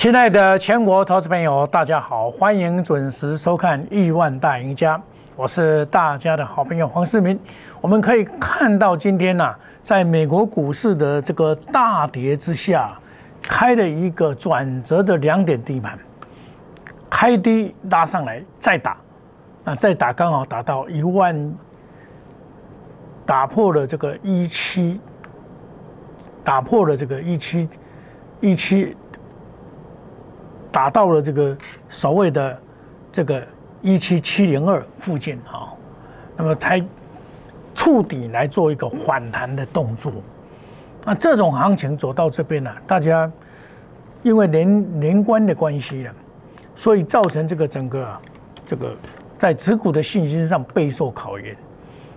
亲爱的全国投资朋友，大家好，欢迎准时收看《亿万大赢家》，我是大家的好朋友黄世明。我们可以看到，今天呢、在美国股市的这个大跌之下，开了一个转折的两点地盘，开低拉上来再打，那，再打刚好打到一万，打破了这个一七，打破了这个一七一七。打到了这个所谓的这个一七七零二附近哈，那么才触底来做一个反弹的动作。那这种行情走到这边呢、大家因为年年关的关系了，所以造成这个整个这个在持股的信心上备受考验。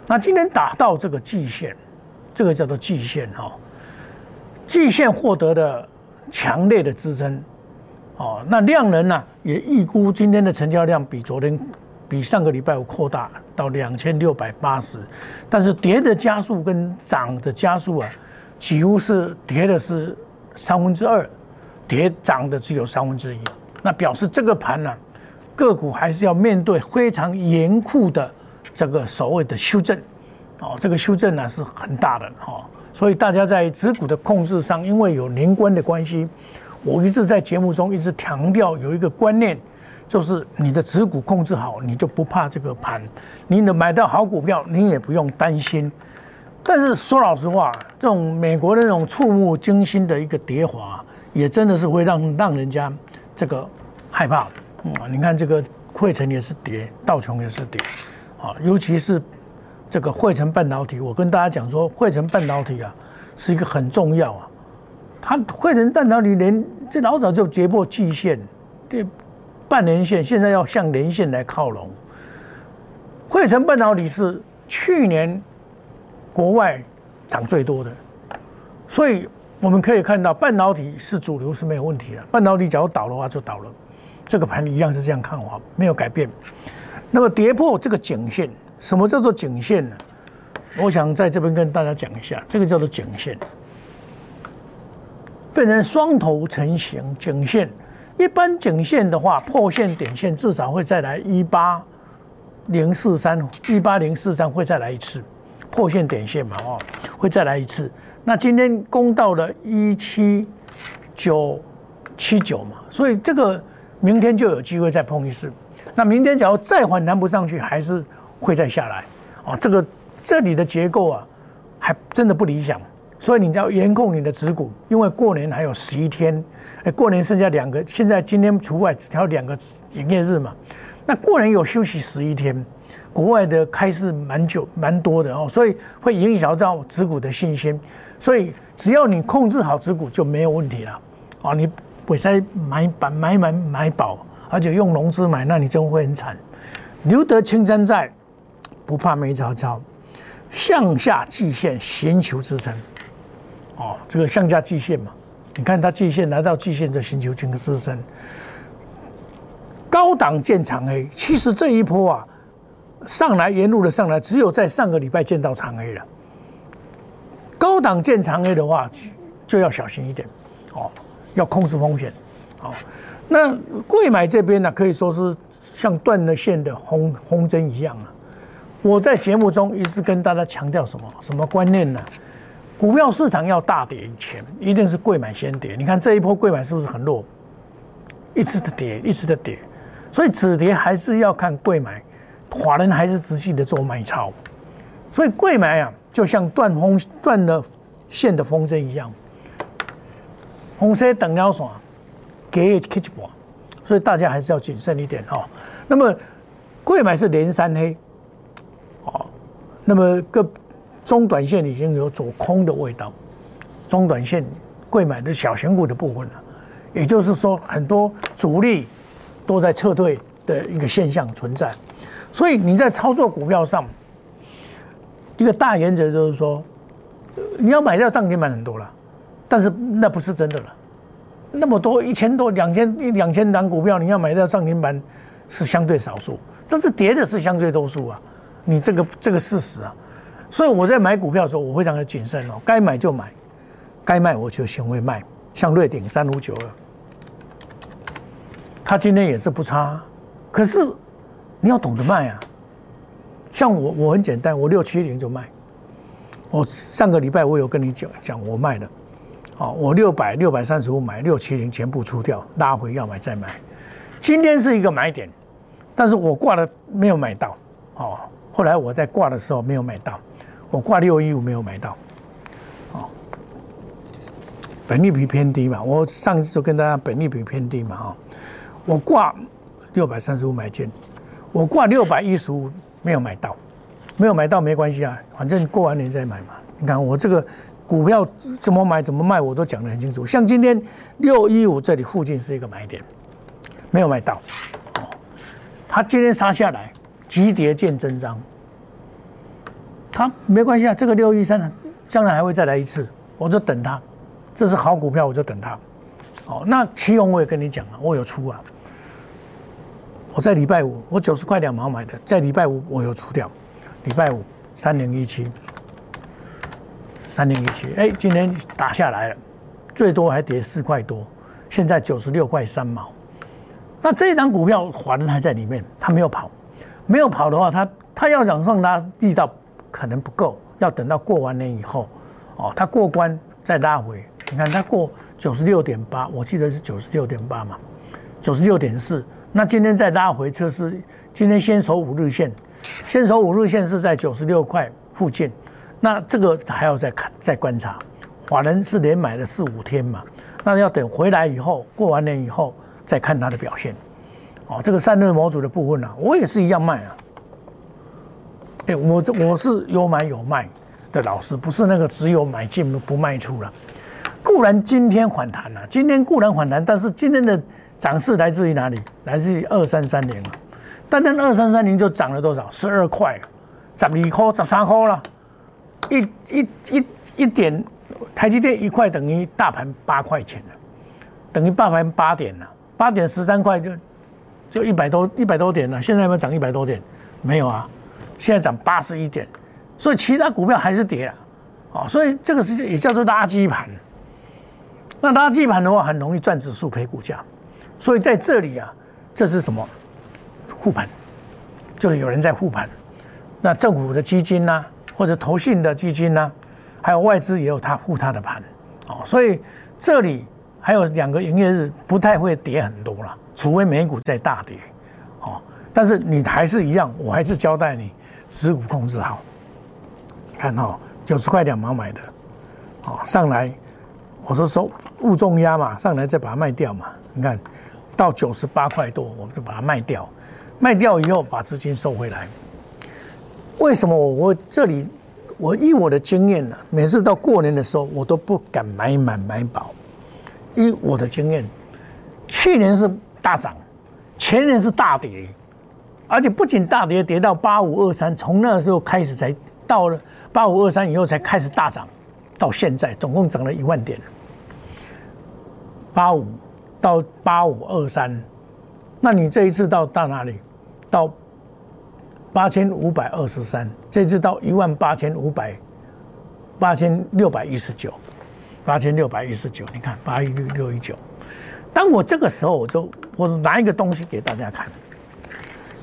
那今天打到这个季线，这个叫做季线哈，季线获得的强烈的支撑。哦，那量能呢、也预估今天的成交量比昨天、比上个礼拜五扩大到两千六百八十，但是跌的加速跟涨的加速啊，几乎是跌的是三分之二，跌涨的只有三分之一。那表示这个盘呢、个股还是要面对非常严酷的这个所谓的修正，哦，这个修正呢是很大的哈、哦，所以大家在持股的控制上，因为有年关的关系。我一直在节目中一直强调有一个观念，就是你的持股控制好，你就不怕这个盘。你能买到好股票，你也不用担心。但是说老实话，这种美国的那种触目惊心的一个跌滑，也真的是会让让人家这个害怕。嗯，你看这个汇成也是跌，道琼也是跌，啊，尤其是这个汇成半导体，我跟大家讲说，汇成半导体啊是一个很重要啊。它汇成半导体连这老早就跌破季线，这半年线现在要向年线来靠拢。汇成半导体是去年国外涨最多的，所以我们可以看到半导体是主流是没有问题的。半导体假如倒的话就倒了，这个盘一样是这样看法，没有改变。那么跌破这个颈线，什么叫做颈线呢？我想在这边跟大家讲一下，这个叫做颈线。变成双头成型颈线，一般颈线的话，破线点线至少会再来一八零四三，一八零四三会再来一次破线点线嘛，哦，会再来一次。那今天攻到了一七九七九嘛，所以这个明天就有机会再碰一次。那明天假如再反弹不上去，还是会再下来哦。这个这里的结构啊，还真的不理想。所以你要严控你的持股，因为过年还有十一天，哎，过年剩下两个，现在今天除外，只挑两个营业日嘛。那过年有休息十一天，国外的开市蛮久蛮多的哦，所以会影响到持股的信心。所以只要你控制好持股就没有问题了啊！你本身买板买买买饱，而且用融资买，那你真会很惨。留得青山在，不怕没柴烧。向下季线寻求支撑。哦，这个向下季线嘛，你看它季线来到季线，就寻求这个支撑。高档见长 A，其实这一波啊，上来沿路的上来，只有在上个礼拜见到长 A 了。高档见长 A 的话，就要小心一点，哦，要控制风险，哦。那贵买这边呢，可以说是像断了线的红红针一样啊。我在节目中一直跟大家强调什么什么观念呢？股票市场要大跌以前，一定是贵买先跌。你看这一波贵买是不是很弱？一直的跌，一直的跌，所以止跌还是要看贵买，华人还是持续的做买超。所以贵买啊，就像断风断了线的风筝一样，红色等了线，给 K 一波，所以大家还是要谨慎一点哦。那么贵买是连三黑，哦，那么各。中短线已经有走空的味道，中短线贵买的小型股的部分了，也就是说很多主力都在撤退的一个现象存在，所以你在操作股票上，一个大原则就是说，你要买掉涨停板很多了，但是那不是真的了，那么多一千多两千一两千档股票，你要买掉涨停板是相对少数，但是跌的是相对多数啊，你这个这个事实啊。所以我在买股票的时候，我非常的谨慎哦，该买就买，该卖我就先会卖。像瑞鼎三五九二，它今天也是不差，可是你要懂得卖啊。像我，我很简单，我六七零就卖。我上个礼拜我有跟你讲讲我卖的，哦，我六百六百三十五买，六七零全部出掉，拉回要买再买。今天是一个买点，但是我挂了没有买到，哦，后来我在挂的时候没有买到，我挂六一五没有买到，哦，本利比偏低嘛，我上次就跟大家本利比偏低嘛，哈，我挂六百三十五买进，我挂六百一十五没有买到。没有买到没关系啊，反正过完年再买嘛。你看我这个股票怎么买怎么卖，我都讲得很清楚。像今天六一五这里附近是一个买点，没有买到。哦，它今天杀下来，急跌见真章。他没关系啊，这个六一三呢将来还会再来一次，我就等它。这是好股票，我就等它。哦，那奇勇我也跟你讲了，我有出啊。我在礼拜五，我九十块两毛买的，在礼拜五我有出掉。礼拜五三零一七，三零一七，哎，今天打下来了，最多还跌四块多，现在九十六块三毛。那这一档股票华人还在里面，它没有跑，没有跑的话，它它要想上拉力道可能不够，要等到过完年以后，哦，它过关再拉回。你看它过九十六点八，我记得是九十六点八嘛，九十六点四。那今天再拉回测试，今天先守五日线。先手五日线是在九十六块附近，那这个还要再看再观察。华人是连买了四五天嘛，那要等回来以后，过完年以后再看它的表现。哦，这个散热模组的部分啊，我也是一样卖啊。哎，我这我是有买有卖的老师，不是那个只有买进不卖出了。固然今天反弹了，今天固然反弹，但是今天的涨势来自于哪里？来自于二三三零啊。单单二三三零就涨了多少？十二块，十二块、十三块了，一一一一点，台积电一块等于大盘八块钱了，等于大盘八点了，八点十三块就就一百多一百多点了。现在有没有涨一百多点？没有啊，现在涨八十一点，所以其他股票还是跌啊，哦，所以这个是也叫做垃圾盘。那垃圾盘的话，很容易赚指数赔股价，所以在这里啊，这是什么？护盘，就是有人在护盘，那政府的基金呐，或者投信的基金呐，还有外资也有他护他的盘，哦，所以这里还有两个营业日不太会跌很多了，除非美股在大跌，哦，但是你还是一样，我还是交代你持股控制好，看哈，九十块两毛买的，哦，上来，我说收勿重压嘛，上来再把它卖掉嘛，你看到九十八块多，我们就把它卖掉。卖掉以后把资金收回来，为什么我我这里我依我的经验呢？每次到过年的时候，我都不敢买满买饱。依我的经验，去年是大涨，前年是大跌，而且不仅大跌，跌到八五二三，从那时候开始才到了八五二三以后才开始大涨，到现在总共涨了一万点，八五到八五二三，那你这一次到到哪里？到八千五百二十三，这次到一万八千五百八千六百一十九，八千六百一十九，你看八一六六一九。当我这个时候，我就我拿一个东西给大家看，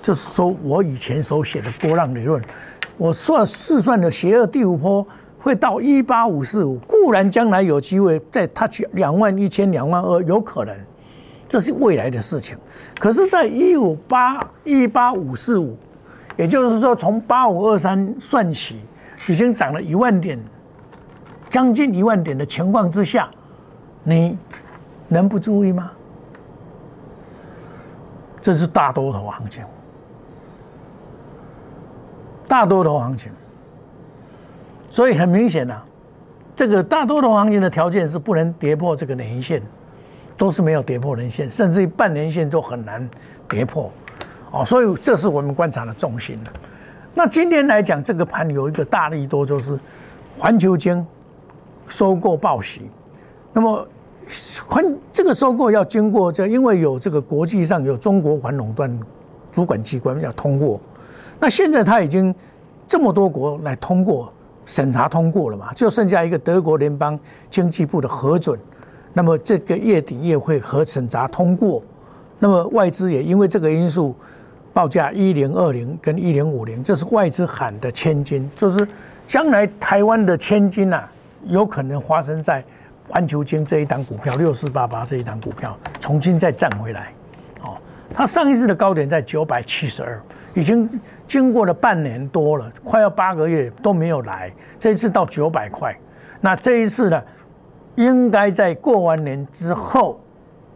就是说我以前所写的波浪理论，我算试算的邪恶第五波会到一八五四五，固然将来有机会在它去两万一千两万二，有可能。这是未来的事情，可是，在一五八一八五四五，也就是说，从八五二三算起，已经涨了一万点，将近一万点的情况之下，你能不注意吗？这是大多头行情，大多头行情，所以很明显呐，这个大多头行情的条件是不能跌破这个年线。都是没有跌破年线，甚至于半年线都很难跌破，哦，所以这是我们观察的重心了。那今天来讲，这个盘有一个大利多，就是环球金收购报喜。那么环这个收购要经过这，因为有这个国际上有中国反垄断主管机关要通过。那现在他已经这么多国来通过审查通过了嘛，就剩下一个德国联邦经济部的核准。那么这个月底也会核审查通过，那么外资也因为这个因素，报价一零二零跟一零五零，这是外资喊的千金，就是将来台湾的千金呐，有可能发生在环球金这一档股票六四八八这一档股票重新再站回来。哦，它上一次的高点在九百七十二，已经经过了半年多了，快要八个月都没有来，这一次到九百块，那这一次呢，应该在过完年之后。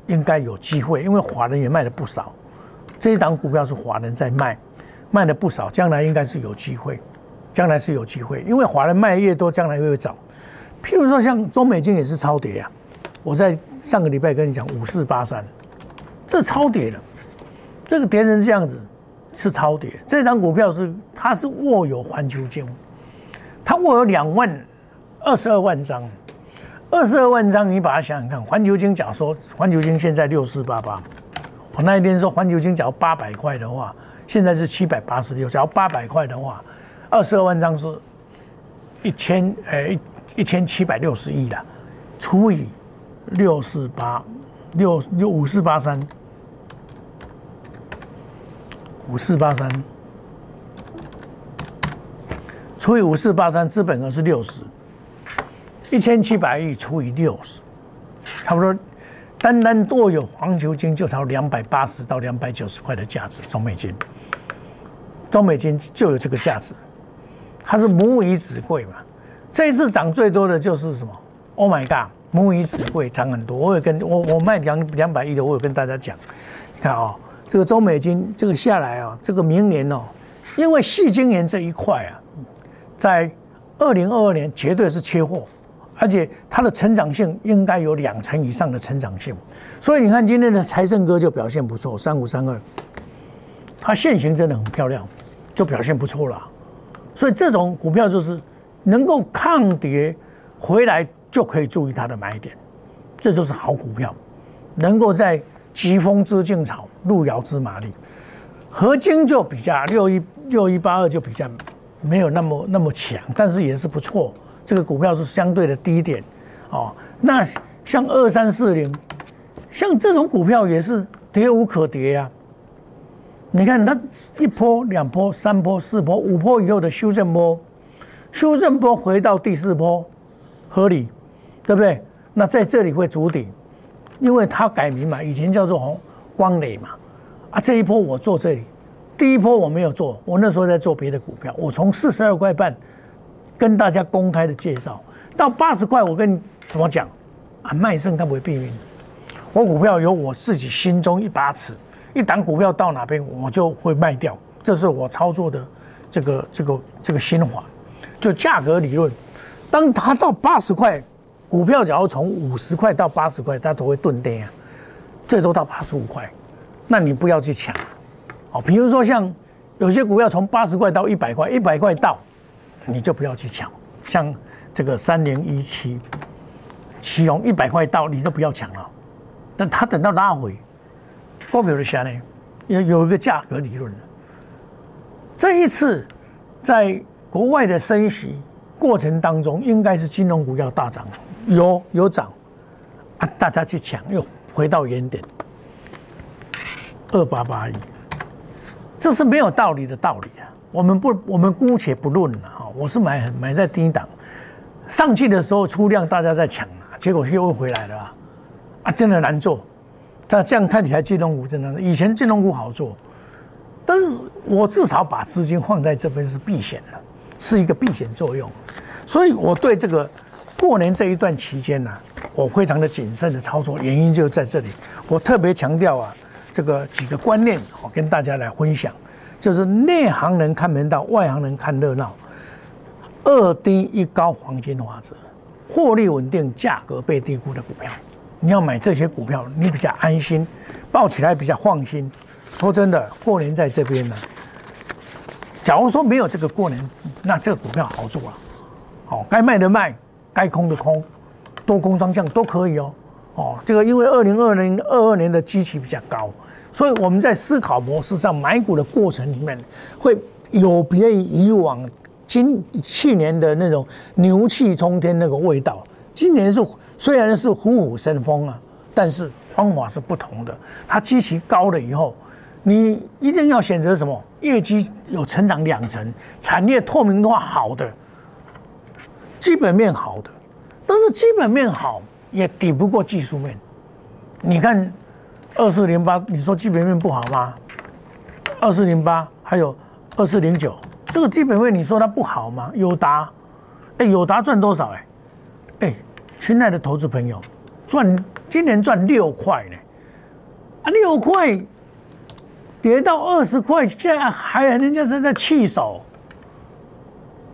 应该有机会，因为华人也卖了不少，这一档股票是华人在卖，卖了不少，将来应该是有机会，将来是有机会，因为华人卖越多，将来越涨。譬如说像中美金也是超跌啊，我在上个礼拜跟你讲五四八三，这超跌了，这个跌成这样子是超跌。这张股票是它是握有环球金，它握有两万二十二万张。二十二万张，你把它想想看，环球金假说，环球金现在六四八八，我那一天说环球金假如八百块的话，现在是七百八十六，假如八百块的话，二十二万张是一千，呃一一千七百六十亿的，除以六四八六六五四八三五四八三，除以五四八三，资本额是六十。一千七百亿除以六十，差不多，单单握有黄球金就超两百八十到两百九十块的价值，中美金，中美金就有这个价值，它是母以子贵嘛。这一次涨最多的就是什么？Oh my god，母以子贵涨很多。我有跟我我卖两两百亿的，我有跟大家讲，看啊，这个中美金这个下来啊，这个明年哦，因为细晶圆这一块啊，在二零二二年绝对是缺货。而且它的成长性应该有两成以上的成长性，所以你看今天的财政哥就表现不错，三五三二，它现形真的很漂亮，就表现不错了。所以这种股票就是能够抗跌回来就可以注意它的买点，这就是好股票，能够在疾风知劲草，路遥知马力。合金就比较六一六一八二就比较没有那么那么强，但是也是不错。这个股票是相对的低点，哦，那像二三四零，像这种股票也是跌无可跌呀。你看它一波、两波、三波、四波、五波以后的修正波，修正波回到第四波，合理，对不对？那在这里会筑底，因为它改名嘛，以前叫做红光磊嘛，啊，这一波我做这里，第一波我没有做，我那时候在做别的股票，我从四十二块半。跟大家公开的介绍，到八十块，我跟你怎么讲啊？卖剩它不会避免。我股票有我自己心中一把尺，一档股票到哪边我就会卖掉，这是我操作的这个这个这个心法，就价格理论。当它到八十块，股票假如从五十块到八十块，它都会钝跌啊，最多到八十五块，那你不要去抢。哦，比如说像有些股票从八十块到一百块，一百块到。你就不要去抢，像这个三零一七，启荣一百块到，你都不要抢了。但他等到拉回，股票的下呢，有有一个价格理论这一次在国外的升息过程当中，应该是金融股要大涨，有有涨啊，大家去抢，又回到原点，二八八一，这是没有道理的道理啊。我们不，我们姑且不论了哈。我是买买在低档，上去的时候出量，大家在抢啊，结果又回来了啊，真的难做。但这样看起来金融股真的，以前金融股好做，但是我至少把资金放在这边是避险的，是一个避险作用。所以我对这个过年这一段期间呢，我非常的谨慎的操作，原因就在这里。我特别强调啊，这个几个观念，我跟大家来分享。就是内行人看门道，外行人看热闹。二低一高黄金法则，获利稳定，价格被低估的股票，你要买这些股票，你比较安心，抱起来比较放心。说真的，过年在这边呢。假如说没有这个过年，那这个股票好做啊。好，该卖的卖，该空的空，多空双向都可以哦。哦，这个因为二零二零二二年的基期比较高。所以我们在思考模式上买股的过程里面，会有别于以往今去年的那种牛气冲天那个味道。今年是虽然是虎虎生风啊，但是方法是不同的。它基期高了以后，你一定要选择什么？业绩有成长两成，产业透明化好的，基本面好的。但是基本面好也抵不过技术面。你看二四零八，你说基本面不好吗？二四零八还有二四零九，这个基本面你说它不好吗？友达，哎，友达赚多少？哎，哎，亲爱的投资朋友，赚今年赚六块呢，啊，六块跌到二十块，现在还人家正在弃手，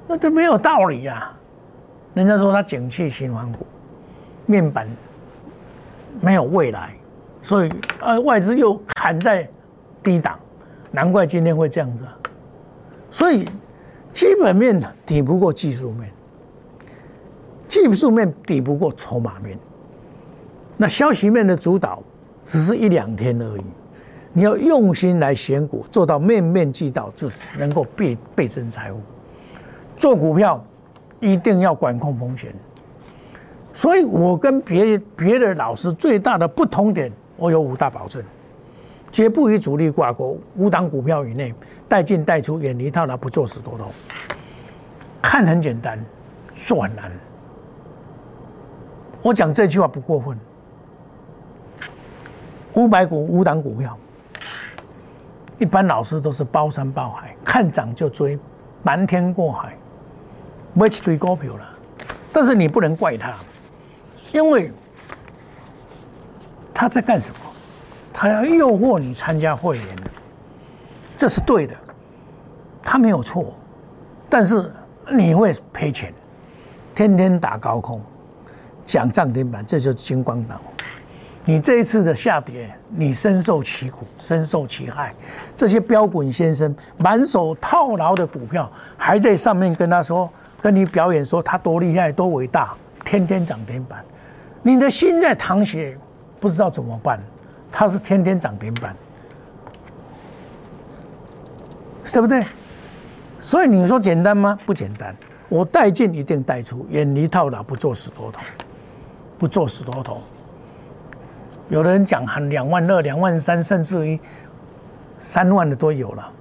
那都没有道理呀。人家说它景气循环股，面板没有未来，所以呃外资又砍在低档，难怪今天会这样子。所以基本面抵不过技术面，技术面抵不过筹码面。那消息面的主导只是一两天而已，你要用心来选股，做到面面俱到，就是能够倍倍增财富。做股票。一定要管控风险，所以我跟别别的老师最大的不同点，我有五大保证：绝不与主力挂钩，五档股票以内，带进带出，远离套牢，不做死多头。看很简单，做很难。我讲这句话不过分。五百股五档股票，一般老师都是包山包海，看涨就追，瞒天过海。买一堆股票了，但是你不能怪他，因为他在干什么？他要诱惑你参加会员，这是对的，他没有错，但是你会赔钱，天天打高空，讲涨停板，这就是金光党。你这一次的下跌，你深受其苦，深受其害。这些标滚先生满手套牢的股票，还在上面跟他说。跟你表演说他多厉害多伟大，天天涨停板，你的心在淌血，不知道怎么办。他是天天涨停板，对不对？所以你说简单吗？不简单。我带进一定带出，远离套牢，不做死多头，不做死多头。有的人讲喊两万二、两万三，甚至于三万的都有了。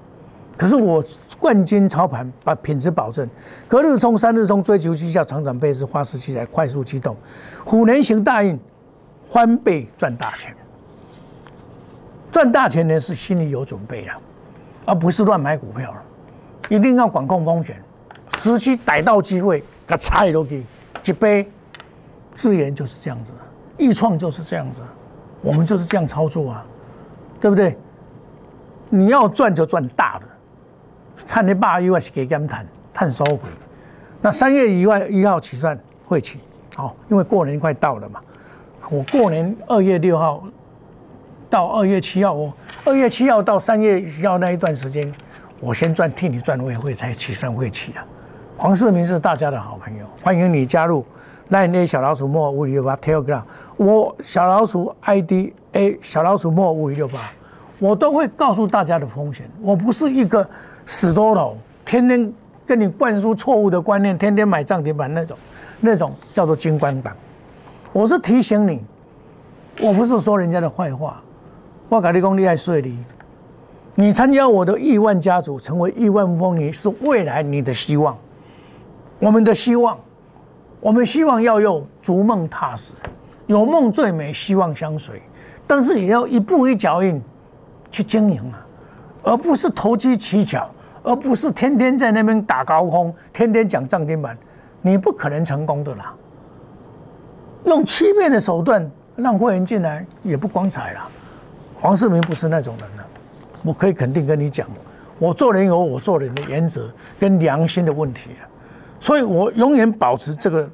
可是我冠军操盘，把品质保证，隔日冲、三日冲，追求绩效，长短倍是花时期来，快速机动，虎年行大运，翻倍赚大钱。赚大钱呢是心里有准备了，而不是乱买股票了。一定要管控风险，时机逮到机会，给踩都去几杯。自研就是这样子，易创就是这样子，我们就是这样操作啊，对不对？你要赚就赚大的。差你八以外是给他们谈谈收回，那三月以外一号起算会起，好，因为过年快到了嘛。我过年二月六号到二月七号，我二月七号到三月一号那一段时间，我先赚替你赚我也会才起算会起啊。黄世明是大家的好朋友，欢迎你加入那那小老鼠莫五六八 Telegram，我小老鼠 ID A 小老鼠莫五六八，我都会告诉大家的风险，我不是一个。死多头，天天跟你灌输错误的观念，天天买涨停板那种，那种叫做金光党。我是提醒你，我不是说人家的坏话。我跟你讲，你爱睡你，你参加我的亿万家族，成为亿万风云，是未来你的希望。我们的希望，我们希望要用逐梦踏实，有梦最美，希望相随。但是也要一步一脚印去经营啊，而不是投机取巧。而不是天天在那边打高空，天天讲涨停板，你不可能成功的啦。用欺骗的手段让会员进来也不光彩啦。黄世明不是那种人了，我可以肯定跟你讲，我做人有我做人的原则跟良心的问题啊所以我永远保持这个，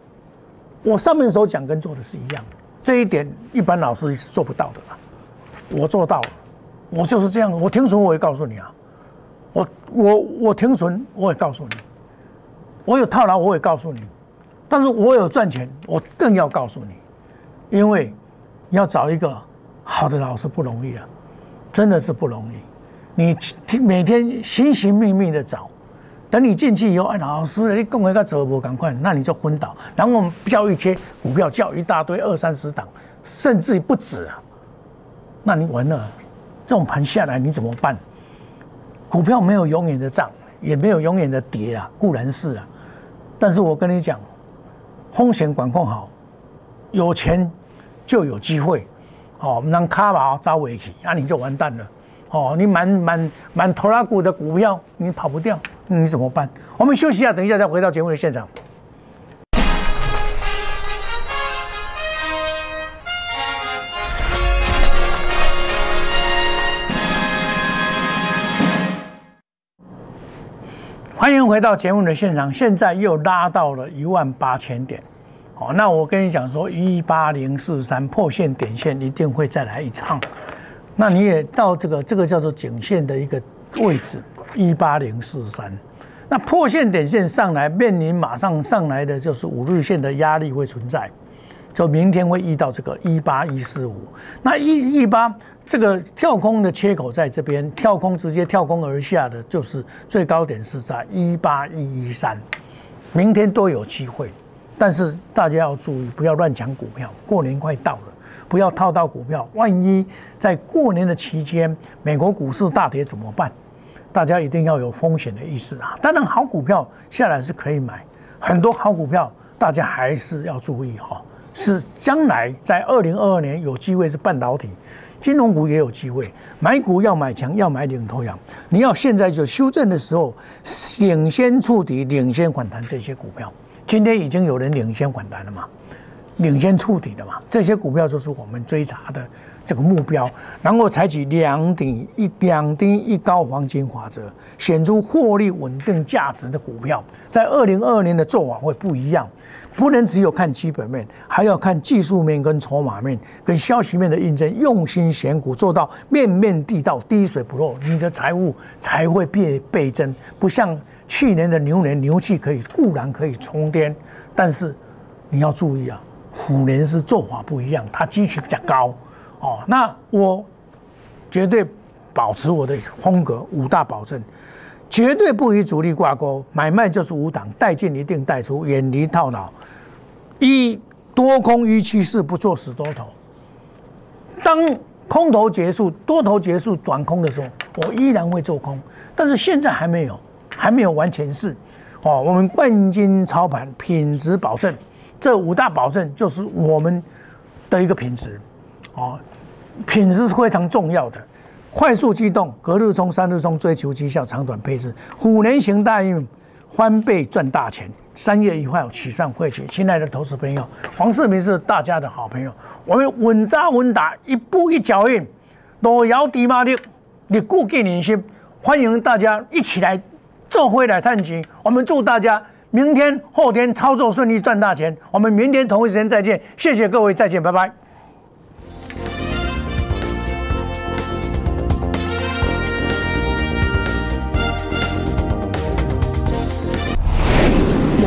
我上面所讲跟做的是一样，这一点一般老师是做不到的啦。我做到了，我就是这样，我听从我也告诉你啊。我我我停损，我也告诉你，我有套牢，我也告诉你，但是我有赚钱，我更要告诉你，因为要找一个好的老师不容易啊，真的是不容易。你每天寻寻觅觅的找，等你进去以后，哎，老师，你跟我一个走不赶快，那你就昏倒。然后我们教一些股票，教一大堆二三十档，甚至不止啊。那你完了，这种盘下来你怎么办？股票没有永远的涨，也没有永远的跌啊，固然是啊，但是我跟你讲，风险管控好，有钱就有机会，哦，让卡宝招尾起，那你就完蛋了，哦，你满满满头拉股的股票你跑不掉，你怎么办？我们休息一下，等一下再回到节目的现场。回到节目的现场，现在又拉到了一万八千点，好，那我跟你讲说，一八零四三破线点线一定会再来一趟，那你也到这个这个叫做颈线的一个位置，一八零四三，那破线点线上来，面临马上上来的就是五日线的压力会存在，就明天会遇到这个一八一四五，那一一八。这个跳空的切口在这边，跳空直接跳空而下的就是最高点是在一八一一三，明天都有机会，但是大家要注意，不要乱抢股票。过年快到了，不要套到股票，万一在过年的期间美国股市大跌怎么办？大家一定要有风险的意识啊！当然，好股票下来是可以买，很多好股票大家还是要注意哈，是将来在二零二二年有机会是半导体。金融股也有机会，买股要买强，要买领头羊。你要现在就修正的时候，领先触底、领先反弹这些股票，今天已经有人领先反弹了嘛？领先触底的嘛？这些股票就是我们追查的这个目标，然后采取两顶一两低一高黄金法则，选出获利稳定价值的股票，在二零二二年的做法会不一样。不能只有看基本面，还要看技术面、跟筹码面、跟消息面的印证。用心选股，做到面面地道、滴水不漏，你的财务才会变倍增。不像去年的牛年，牛气可以固然可以冲天，但是你要注意啊，虎年是做法不一样，它基期比较高哦。那我绝对保持我的风格，五大保证。绝对不与主力挂钩，买卖就是无档，带进一定带出，远离套牢。一多空预期是不做死多头。当空头结束，多头结束转空的时候，我依然会做空，但是现在还没有，还没有完全是。哦，我们冠军操盘，品质保证，这五大保证就是我们的一个品质。哦，品质是非常重要的。快速机动，隔日冲，三日冲，追求绩效，长短配置，虎年行大运，翻倍赚大钱。三月一号起上会起，亲爱的投资朋友，黄世明是大家的好朋友。我们稳扎稳打，一步一脚印，路遥知马力，你固记人心。欢迎大家一起来做回来探钱。我们祝大家明天、后天操作顺利，赚大钱。我们明天同一时间再见，谢谢各位，再见，拜拜。